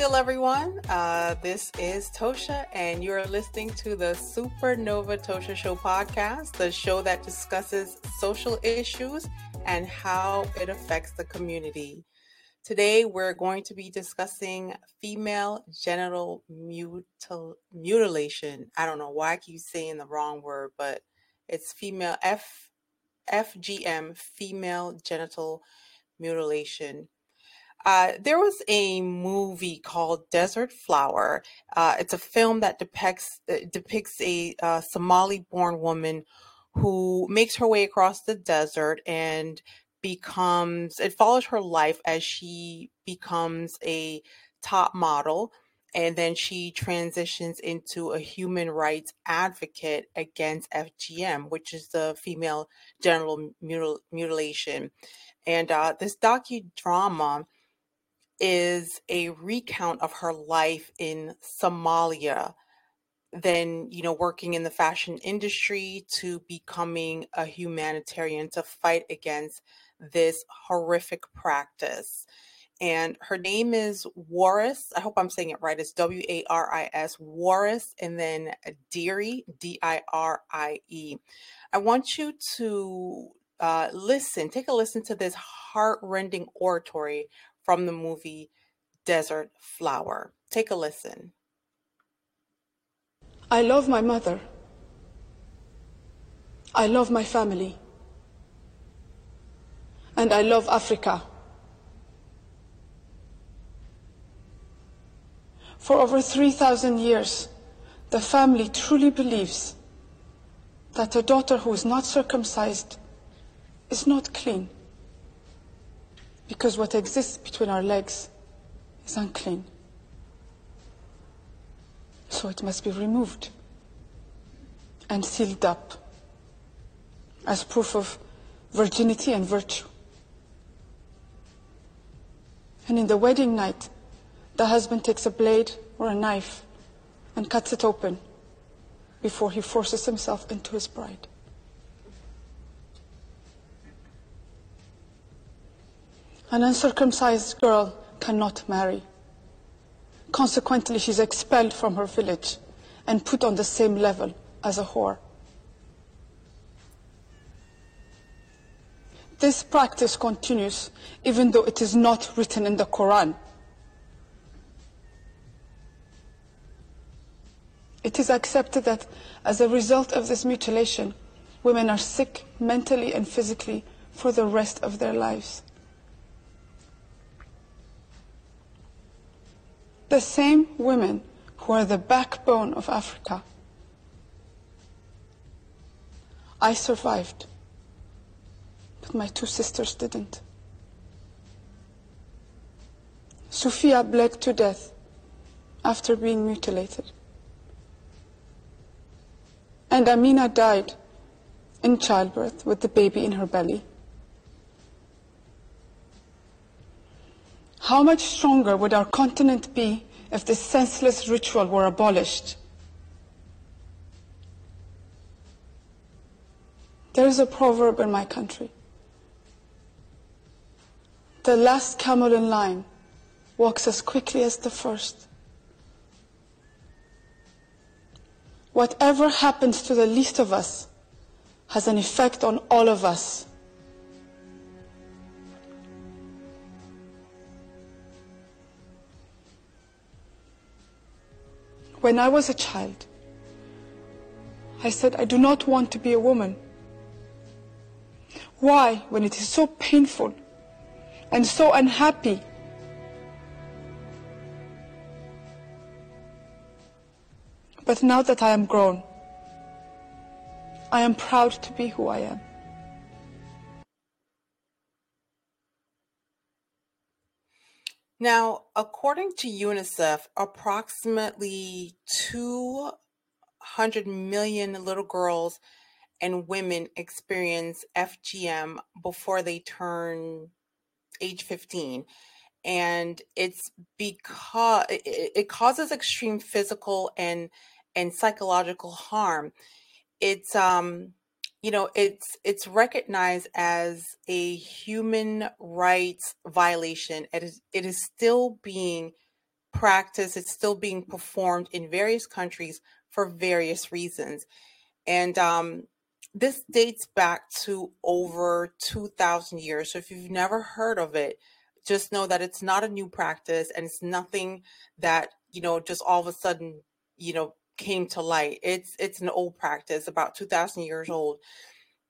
Still, everyone. Uh, this is Tosha, and you're listening to the Supernova Tosha Show podcast, the show that discusses social issues and how it affects the community. Today, we're going to be discussing female genital mutil- mutilation. I don't know why I keep saying the wrong word, but it's female F FGM, female genital mutilation. Uh, there was a movie called Desert Flower. Uh, it's a film that depicts uh, depicts a uh, Somali-born woman who makes her way across the desert and becomes. It follows her life as she becomes a top model, and then she transitions into a human rights advocate against FGM, which is the female genital mutil- mutilation. And uh, this docudrama is a recount of her life in Somalia, then, you know, working in the fashion industry to becoming a humanitarian to fight against this horrific practice. And her name is Waris. I hope I'm saying it right. It's W A R I S, Waris, and then Dirie, D I R I E. I want you to uh, listen, take a listen to this heart-rending oratory from the movie Desert Flower. Take a listen. I love my mother. I love my family. And I love Africa. For over 3,000 years, the family truly believes that a daughter who is not circumcised is not clean because what exists between our legs is unclean. So it must be removed and sealed up as proof of virginity and virtue. And in the wedding night, the husband takes a blade or a knife and cuts it open before he forces himself into his bride. An uncircumcised girl cannot marry. Consequently, she's expelled from her village and put on the same level as a whore. This practice continues even though it is not written in the Quran. It is accepted that as a result of this mutilation, women are sick mentally and physically for the rest of their lives. The same women who are the backbone of Africa. I survived, but my two sisters didn't. Sophia bled to death after being mutilated. And Amina died in childbirth with the baby in her belly. How much stronger would our continent be if this senseless ritual were abolished? There is a proverb in my country. The last camel in line walks as quickly as the first. Whatever happens to the least of us has an effect on all of us. When I was a child, I said, I do not want to be a woman. Why, when it is so painful and so unhappy? But now that I am grown, I am proud to be who I am. Now, according to UNICEF, approximately 200 million little girls and women experience FGM before they turn age 15. And it's because it, it causes extreme physical and and psychological harm. It's um you know it's it's recognized as a human rights violation it is it is still being practiced It's still being performed in various countries for various reasons. And um, this dates back to over 2,000 years. So if you've never heard of it, just know that it's not a new practice and it's nothing that, you know, just all of a sudden, you know, came to light. It's it's an old practice, about 2,000 years old.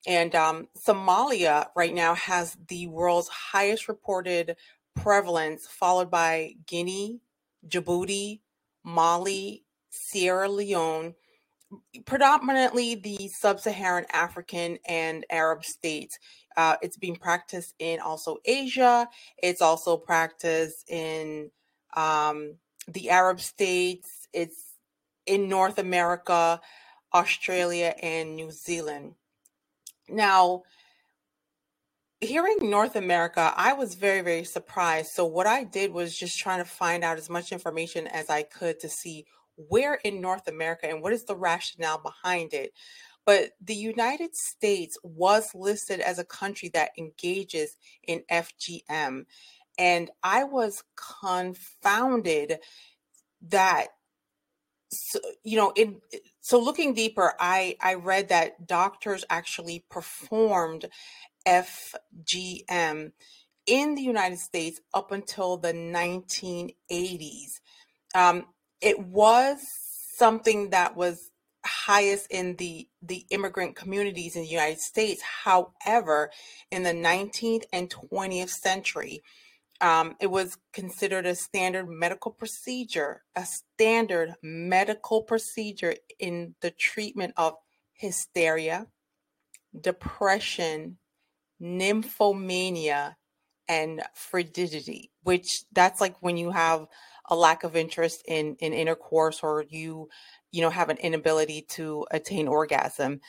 And um, Somalia right now has the world's highest reported prevalence, followed by Guinea, Djibouti, Mali, Sierra Leone, predominantly the sub-Saharan African and Arab states. Uh, it's being practiced in also Asia. It's also practiced in um, the Arab states. It's in North America, Australia, and New Zealand. Now, hearing North America, I was very, very surprised. So, what I did was just trying to find out as much information as I could to see where in North America and what is the rationale behind it. But the United States was listed as a country that engages in FGM. And I was confounded that so, you know in so looking deeper i i read that doctors actually performed fgm in the united states up until the 1980s um, it was something that was highest in the the immigrant communities in the united states. However in the 19th and 20th century um, it was considered a standard medical procedure, a standard medical procedure in the treatment of hysteria, depression, nymphomania, and frigidity, which that's like when you have a lack of interest in in intercourse or you you know have an inability to attain orgasm.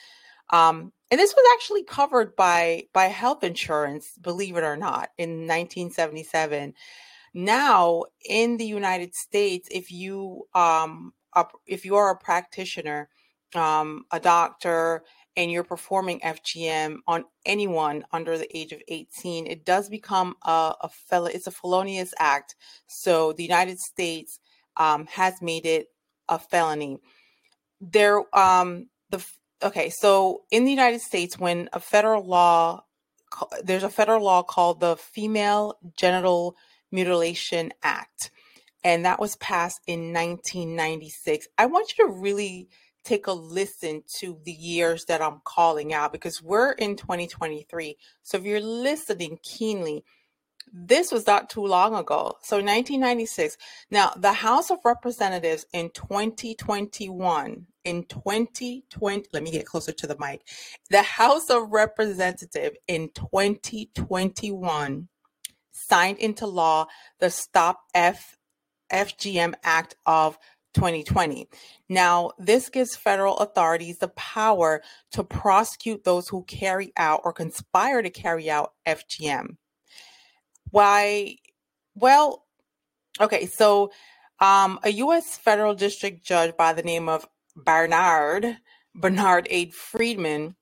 Um, and this was actually covered by by health insurance, believe it or not, in 1977. Now in the United States, if you um if you are a practitioner, um, a doctor, and you're performing FGM on anyone under the age of 18, it does become a, a fel- it's a felonious act. So the United States um, has made it a felony. There, um, the okay, so in the United States, when a federal law, there's a federal law called the Female Genital Mutilation Act, and that was passed in 1996. I want you to really take a listen to the years that I'm calling out because we're in 2023. So if you're listening keenly, this was not too long ago. So 1996. Now, the House of Representatives in 2021, in 2020, let me get closer to the mic. The House of Representatives in 2021 signed into law the Stop F FGM Act of 2020. Now, this gives federal authorities the power to prosecute those who carry out or conspire to carry out FGM. Why? Well, okay, so um, a U.S. federal district judge by the name of Bernard Bernard A. Friedman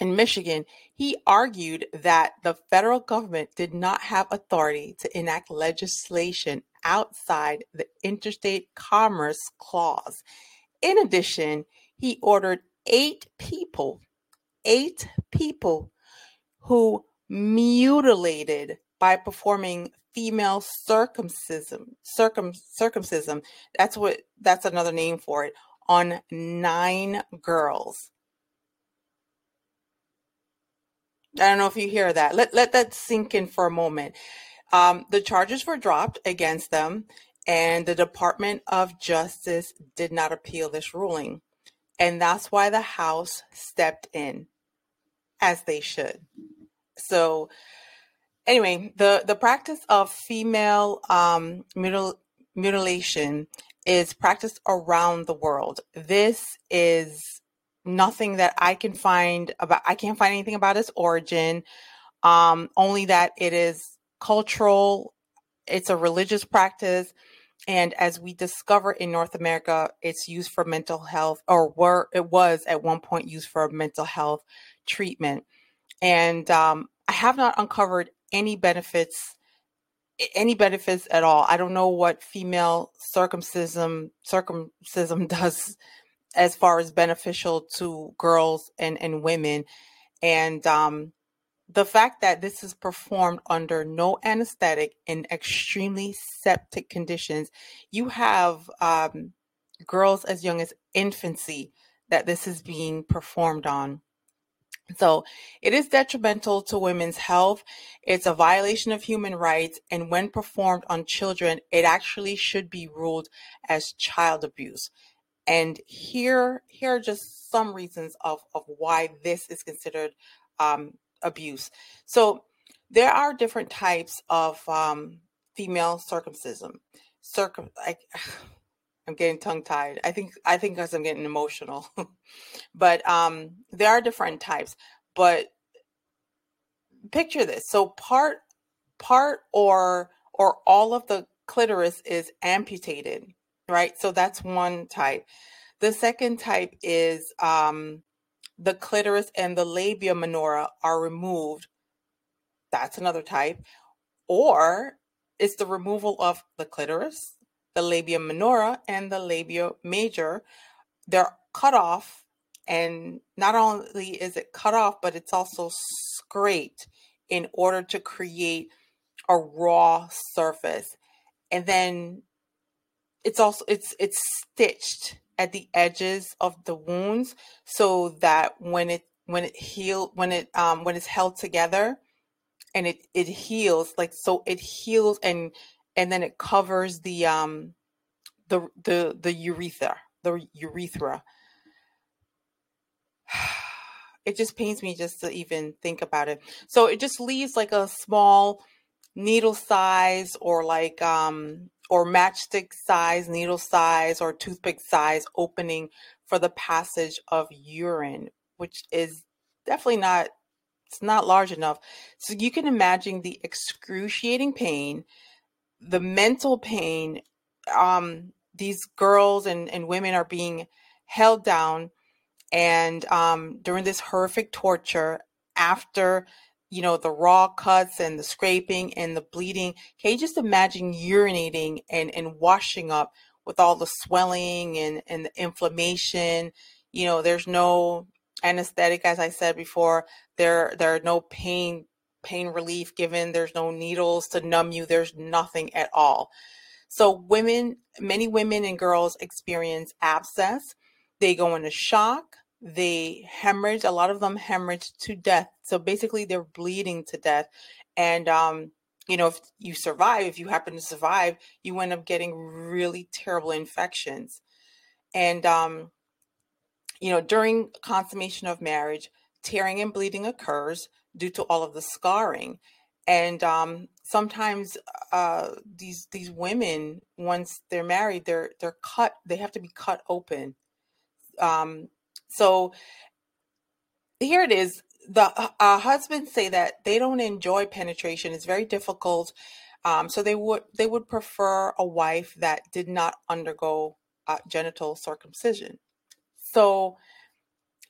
in Michigan, he argued that the federal government did not have authority to enact legislation outside the Interstate Commerce Clause. In addition, he ordered eight people, eight people who mutilated by performing female circumcision circum circumcision that's what that's another name for it on nine girls. I don't know if you hear that. Let, let that sink in for a moment. Um, the charges were dropped against them and the department of justice did not appeal this ruling. And that's why the house stepped in as they should. So anyway, the the practice of female um, mutil- mutilation is practiced around the world. This is nothing that I can find about. I can't find anything about its origin. Um, only that it is cultural. It's a religious practice. And as we discover in North America, it's used for mental health, or were it was at one point used for mental health treatment. And um, I have not uncovered any benefits any benefits at all. I don't know what female circumcision circumcision does as far as beneficial to girls and, and women. And um, the fact that this is performed under no anesthetic in extremely septic conditions, you have um, girls as young as infancy that this is being performed on. So it is detrimental to women's health. It's a violation of human rights. And when performed on children, it actually should be ruled as child abuse. And here, here are just some reasons of, of why this is considered um, abuse. So there are different types of um, female circumcision. Circum, I, I'm getting tongue tied. I think I think because I'm getting emotional. but um, there are different types. But picture this: so part part or or all of the clitoris is amputated, right? So that's one type. The second type is um, the clitoris and the labia minora are removed. That's another type. Or it's the removal of the clitoris, the labia minora, and the labia major. They're cut off. And not only is it cut off, but it's also scraped in order to create a raw surface. And then it's also it's it's stitched at the edges of the wounds so that when it when it heal when it um when it's held together and it it heals like so it heals and and then it covers the um the the the urethra the urethra it just pains me just to even think about it so it just leaves like a small needle size or like um or matchstick size, needle size, or toothpick size opening for the passage of urine, which is definitely not it's not large enough. So you can imagine the excruciating pain, the mental pain. Um, these girls and, and women are being held down and um, during this horrific torture after you know, the raw cuts and the scraping and the bleeding. Can you just imagine urinating and, and washing up with all the swelling and, and the inflammation? You know, there's no anesthetic, as I said before. There there are no pain pain relief given. There's no needles to numb you. There's nothing at all. So women, many women and girls experience abscess. They go into shock they hemorrhage a lot of them hemorrhage to death so basically they're bleeding to death and um you know if you survive if you happen to survive you end up getting really terrible infections and um you know during consummation of marriage tearing and bleeding occurs due to all of the scarring and um sometimes uh these these women once they're married they're they're cut they have to be cut open um so here it is. The uh, husbands say that they don't enjoy penetration. It's very difficult. Um, so they would they would prefer a wife that did not undergo uh, genital circumcision. So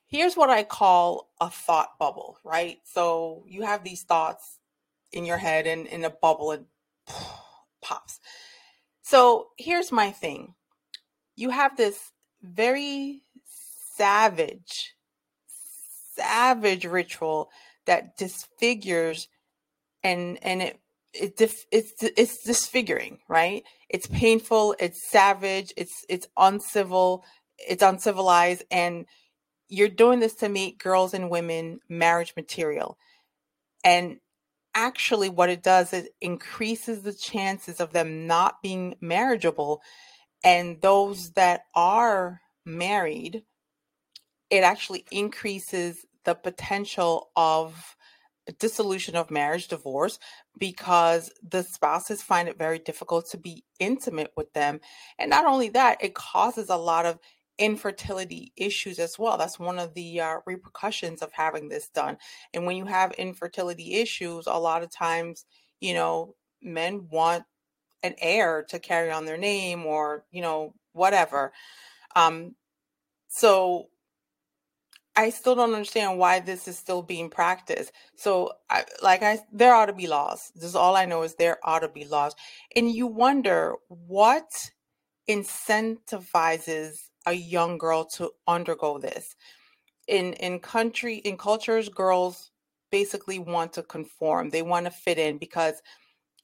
here's what I call a thought bubble, right? So you have these thoughts in your head and in a bubble and pops. So here's my thing. You have this very savage, savage ritual that disfigures and and it it dif- it's it's disfiguring, right? It's painful, it's savage, it's it's uncivil, it's uncivilized, and you're doing this to make girls and women marriage material. And actually, what it does is increases the chances of them not being marriageable. And those that are married it actually increases the potential of dissolution of marriage, divorce, because the spouses find it very difficult to be intimate with them. And not only that, it causes a lot of infertility issues as well. That's one of the uh, repercussions of having this done. And when you have infertility issues, a lot of times, you know, men want an heir to carry on their name or, you know, whatever. Um, so I still don't understand why this is still being practiced. So, I, like I, there ought to be laws. This is all I know is there ought to be laws, and you wonder what incentivizes a young girl to undergo this. In in country in cultures, girls basically want to conform. They want to fit in because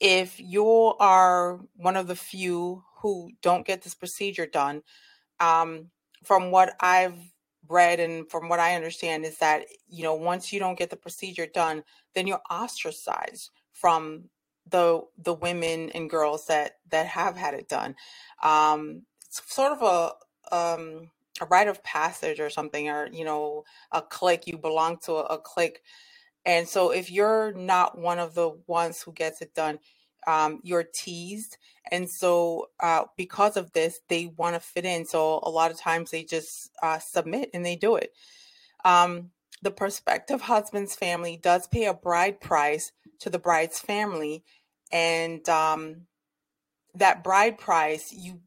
if you are one of the few who don't get this procedure done, um, from what I've read and from what I understand is that you know once you don't get the procedure done, then you're ostracized from the the women and girls that that have had it done. Um, it's sort of a um, a rite of passage or something, or you know, a clique. You belong to a, a clique, and so if you're not one of the ones who gets it done, um, you're teased. And so, uh, because of this, they want to fit in. So, a lot of times they just uh, submit and they do it. Um, the prospective husband's family does pay a bride price to the bride's family. And um, that bride price, you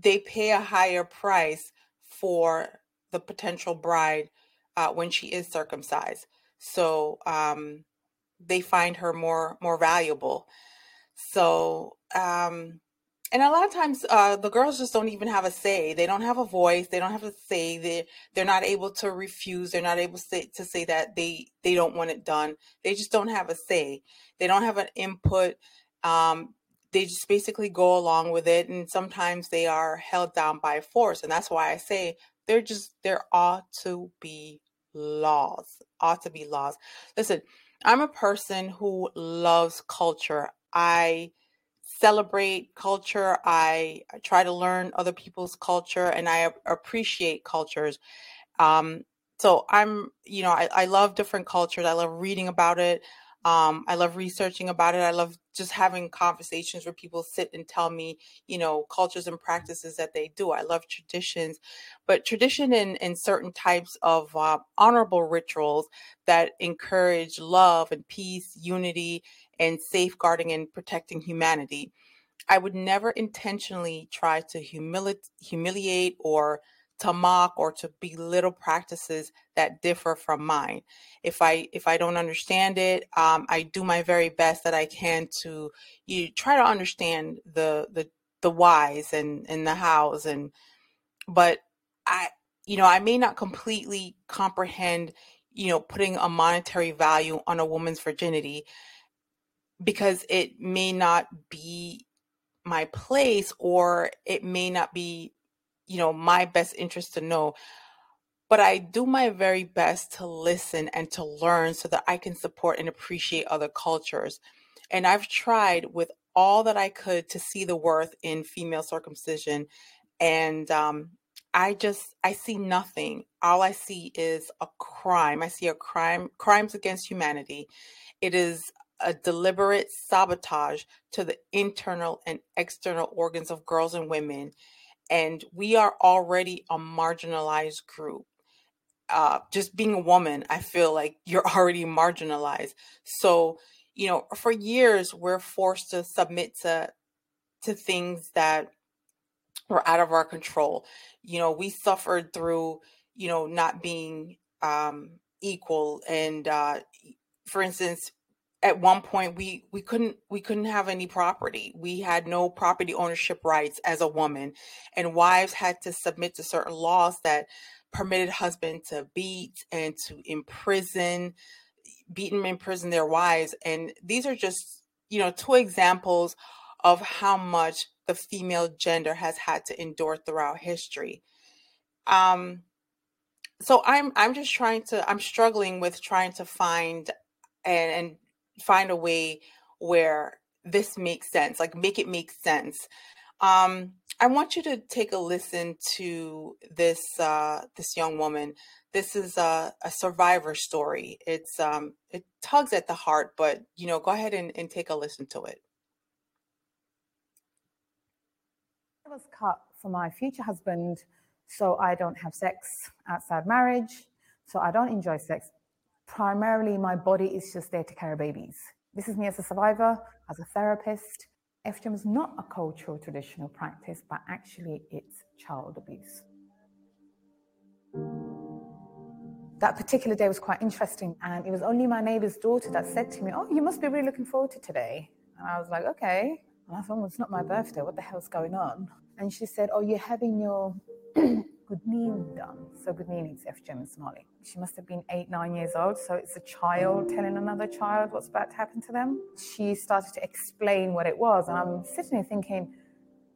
they pay a higher price for the potential bride uh, when she is circumcised. So um, they find her more more valuable. So um, and a lot of times uh, the girls just don't even have a say. They don't have a voice. They don't have a say. They they're not able to refuse. They're not able to say, to say that they they don't want it done. They just don't have a say. They don't have an input. Um, they just basically go along with it, and sometimes they are held down by force. And that's why I say there just there ought to be laws. Ought to be laws. Listen, I'm a person who loves culture. I celebrate culture. I, try to learn other people's culture and I appreciate cultures. Um, so I'm, you know, I, I love different cultures. I love reading about it. Um, I love researching about it. I love just having conversations where people sit and tell me, you know, cultures and practices that they do. I love traditions, but tradition in, in certain types of uh, honorable rituals that encourage love and peace, unity, and safeguarding and protecting humanity. I would never intentionally try to humili- humiliate or to mock or to belittle practices that differ from mine. If I if I don't understand it, um, I do my very best that I can to you try to understand the the the whys and and the hows and but I you know I may not completely comprehend you know putting a monetary value on a woman's virginity because it may not be my place or it may not be you know my best interest to know but I do my very best to listen and to learn so that I can support and appreciate other cultures. And I've tried with all that I could to see the worth in female circumcision. And um, I just, I see nothing. All I see is a crime. I see a crime, crimes against humanity. It is a deliberate sabotage to the internal and external organs of girls and women and we are already a marginalized group. Uh, just being a woman, I feel like you're already marginalized. So, you know, for years we're forced to submit to to things that were out of our control. You know, we suffered through, you know, not being um, equal, and uh, for instance, at one point we we couldn't we couldn't have any property. We had no property ownership rights as a woman and wives had to submit to certain laws that permitted husbands to beat and to imprison beat and imprison their wives and these are just you know two examples of how much the female gender has had to endure throughout history. Um so i'm i'm just trying to i'm struggling with trying to find and find a way where this makes sense, like make it make sense. Um, I want you to take a listen to this uh, this young woman. This is a, a survivor story. It's um, it tugs at the heart, but you know, go ahead and, and take a listen to it. I was cut for my future husband, so I don't have sex outside marriage. So I don't enjoy sex primarily my body is just there to carry babies. This is me as a survivor, as a therapist. FGM is not a cultural traditional practice, but actually it's child abuse. that particular day was quite interesting. And it was only my neighbor's daughter that said to me, Oh, you must be really looking forward to today. And I was like, Okay. And I thought, well, it's not my birthday. What the hell's going on? And she said, Oh, you're having your Gudnin done. So Gudnin is FGM in Somali. She must have been eight, nine years old. So it's a child telling another child what's about to happen to them. She started to explain what it was. And I'm sitting there thinking,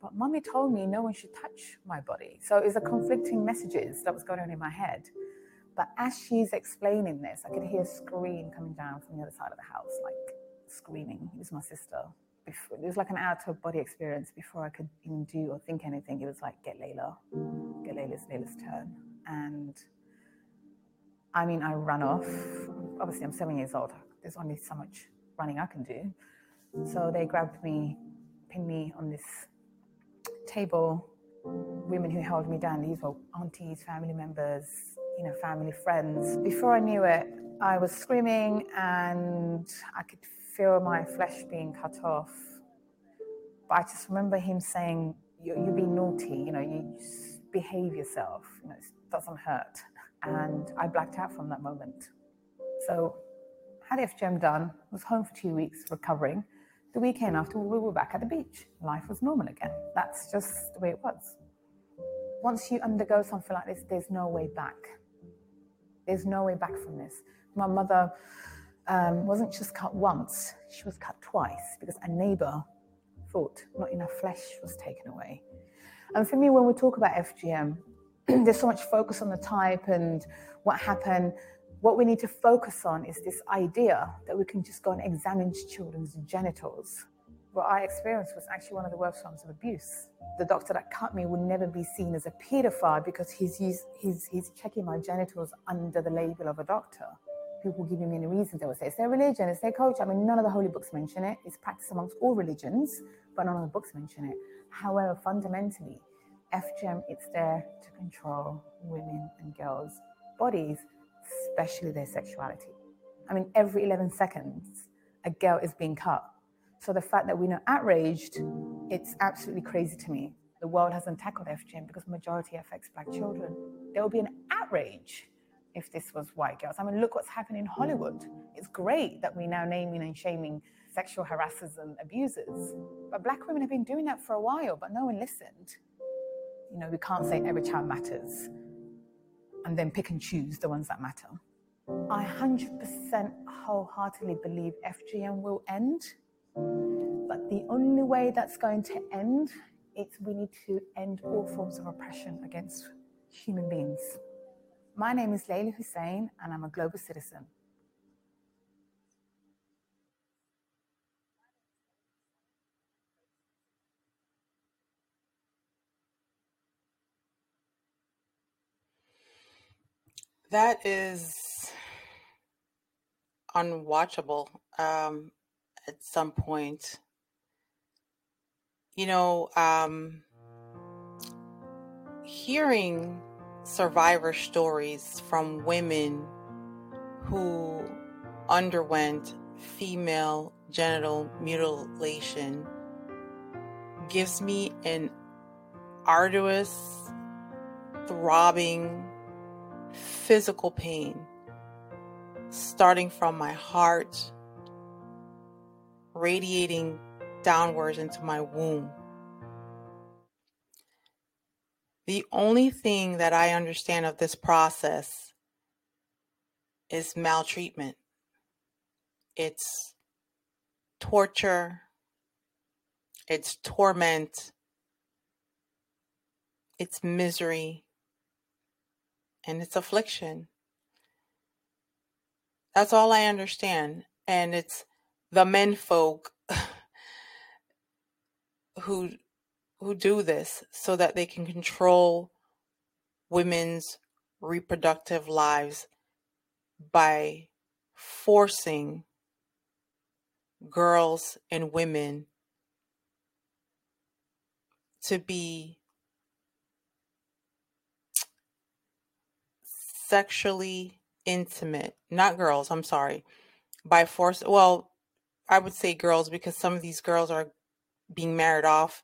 but mommy told me no one should touch my body. So it was a conflicting messages that was going on in my head. But as she's explaining this, I could hear a scream coming down from the other side of the house, like screaming. It was my sister. Before, it was like an out of body experience before I could even do or think anything. It was like, get Layla, get Layla's Layla's turn. And I mean, I ran off. Obviously, I'm seven years old. There's only so much running I can do. So they grabbed me, pinned me on this table. Women who held me down, these were aunties, family members, you know, family, friends. Before I knew it, I was screaming and I could feel my flesh being cut off. But I just remember him saying, You're, you're being naughty, you know, you behave yourself, you know, it doesn't hurt. And I blacked out from that moment. So, had FGM done, was home for two weeks recovering. The weekend after, we were back at the beach. Life was normal again. That's just the way it was. Once you undergo something like this, there's no way back. There's no way back from this. My mother um, wasn't just cut once, she was cut twice because a neighbor thought not enough flesh was taken away. And for me, when we talk about FGM, there's so much focus on the type and what happened. What we need to focus on is this idea that we can just go and examine children's genitals. What I experienced was actually one of the worst forms of abuse. The doctor that cut me would never be seen as a paedophile because he's, he's, he's, he's checking my genitals under the label of a doctor people giving me any reasons. They will say it's their religion, it's their culture. I mean, none of the holy books mention it. It's practiced amongst all religions, but none of the books mention it. However, fundamentally, FGM, it's there to control women and girls' bodies, especially their sexuality. I mean, every 11 seconds, a girl is being cut. So the fact that we're not outraged, it's absolutely crazy to me. The world hasn't tackled FGM because majority affects black children. There will be an outrage if this was white girls. I mean, look what's happening in Hollywood. It's great that we're now naming and shaming sexual harassers and abusers. But black women have been doing that for a while, but no one listened. You know, we can't say every child matters and then pick and choose the ones that matter. I 100% wholeheartedly believe FGM will end, but the only way that's going to end is we need to end all forms of oppression against human beings. My name is Layla Hussein, and I'm a global citizen. That is unwatchable um, at some point. You know, um, hearing survivor stories from women who underwent female genital mutilation gives me an arduous, throbbing, physical pain, starting from my heart, radiating downwards into my womb. The only thing that I understand of this process is maltreatment. It's torture, it's torment, it's misery, and it's affliction. That's all I understand. And it's the men folk who who do this so that they can control women's reproductive lives by forcing girls and women to be sexually intimate not girls i'm sorry by force well i would say girls because some of these girls are being married off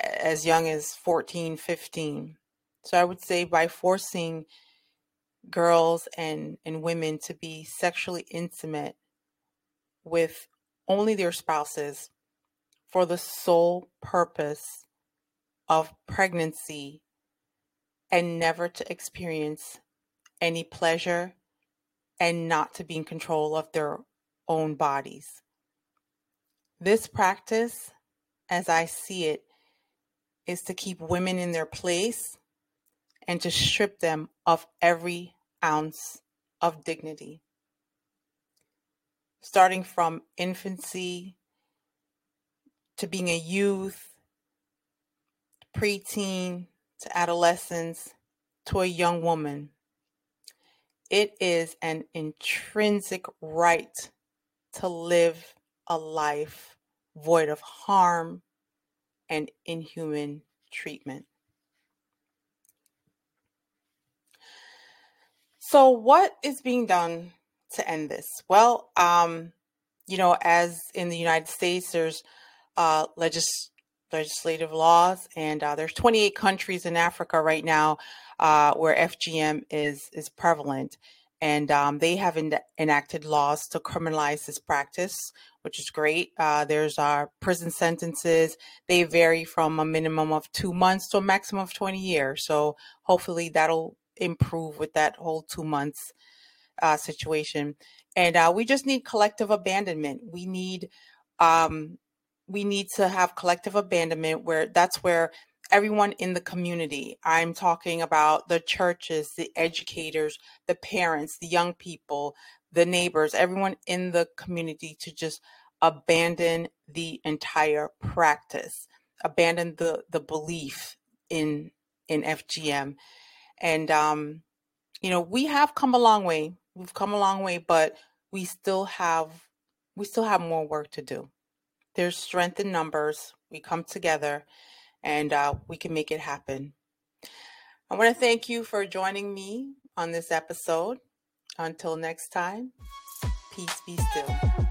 as young as 14, 15. So I would say by forcing girls and, and women to be sexually intimate with only their spouses for the sole purpose of pregnancy and never to experience any pleasure and not to be in control of their own bodies. This practice, as I see it, is to keep women in their place and to strip them of every ounce of dignity. Starting from infancy to being a youth, preteen to adolescence to a young woman. It is an intrinsic right to live a life void of harm and inhuman treatment. So, what is being done to end this? Well, um, you know, as in the United States, there's uh, legis- legislative laws, and uh, there's 28 countries in Africa right now uh, where FGM is is prevalent, and um, they have en- enacted laws to criminalize this practice, which is great. Uh, there's our uh, prison sentences; they vary from a minimum of two months to a maximum of 20 years. So hopefully that'll improve with that whole two months uh, situation. And uh, we just need collective abandonment. We need um, we need to have collective abandonment where that's where everyone in the community. I'm talking about the churches the educators the parents the young people the neighbors everyone in the community to just abandon the entire practice abandon the the belief in in fgm and um you know we have come a long way. We've come a long way but we still have we still have more work to do. There's strength in numbers. We come together and uh, we can make it happen. I want to thank you for joining me on this episode. Until next time, peace be still.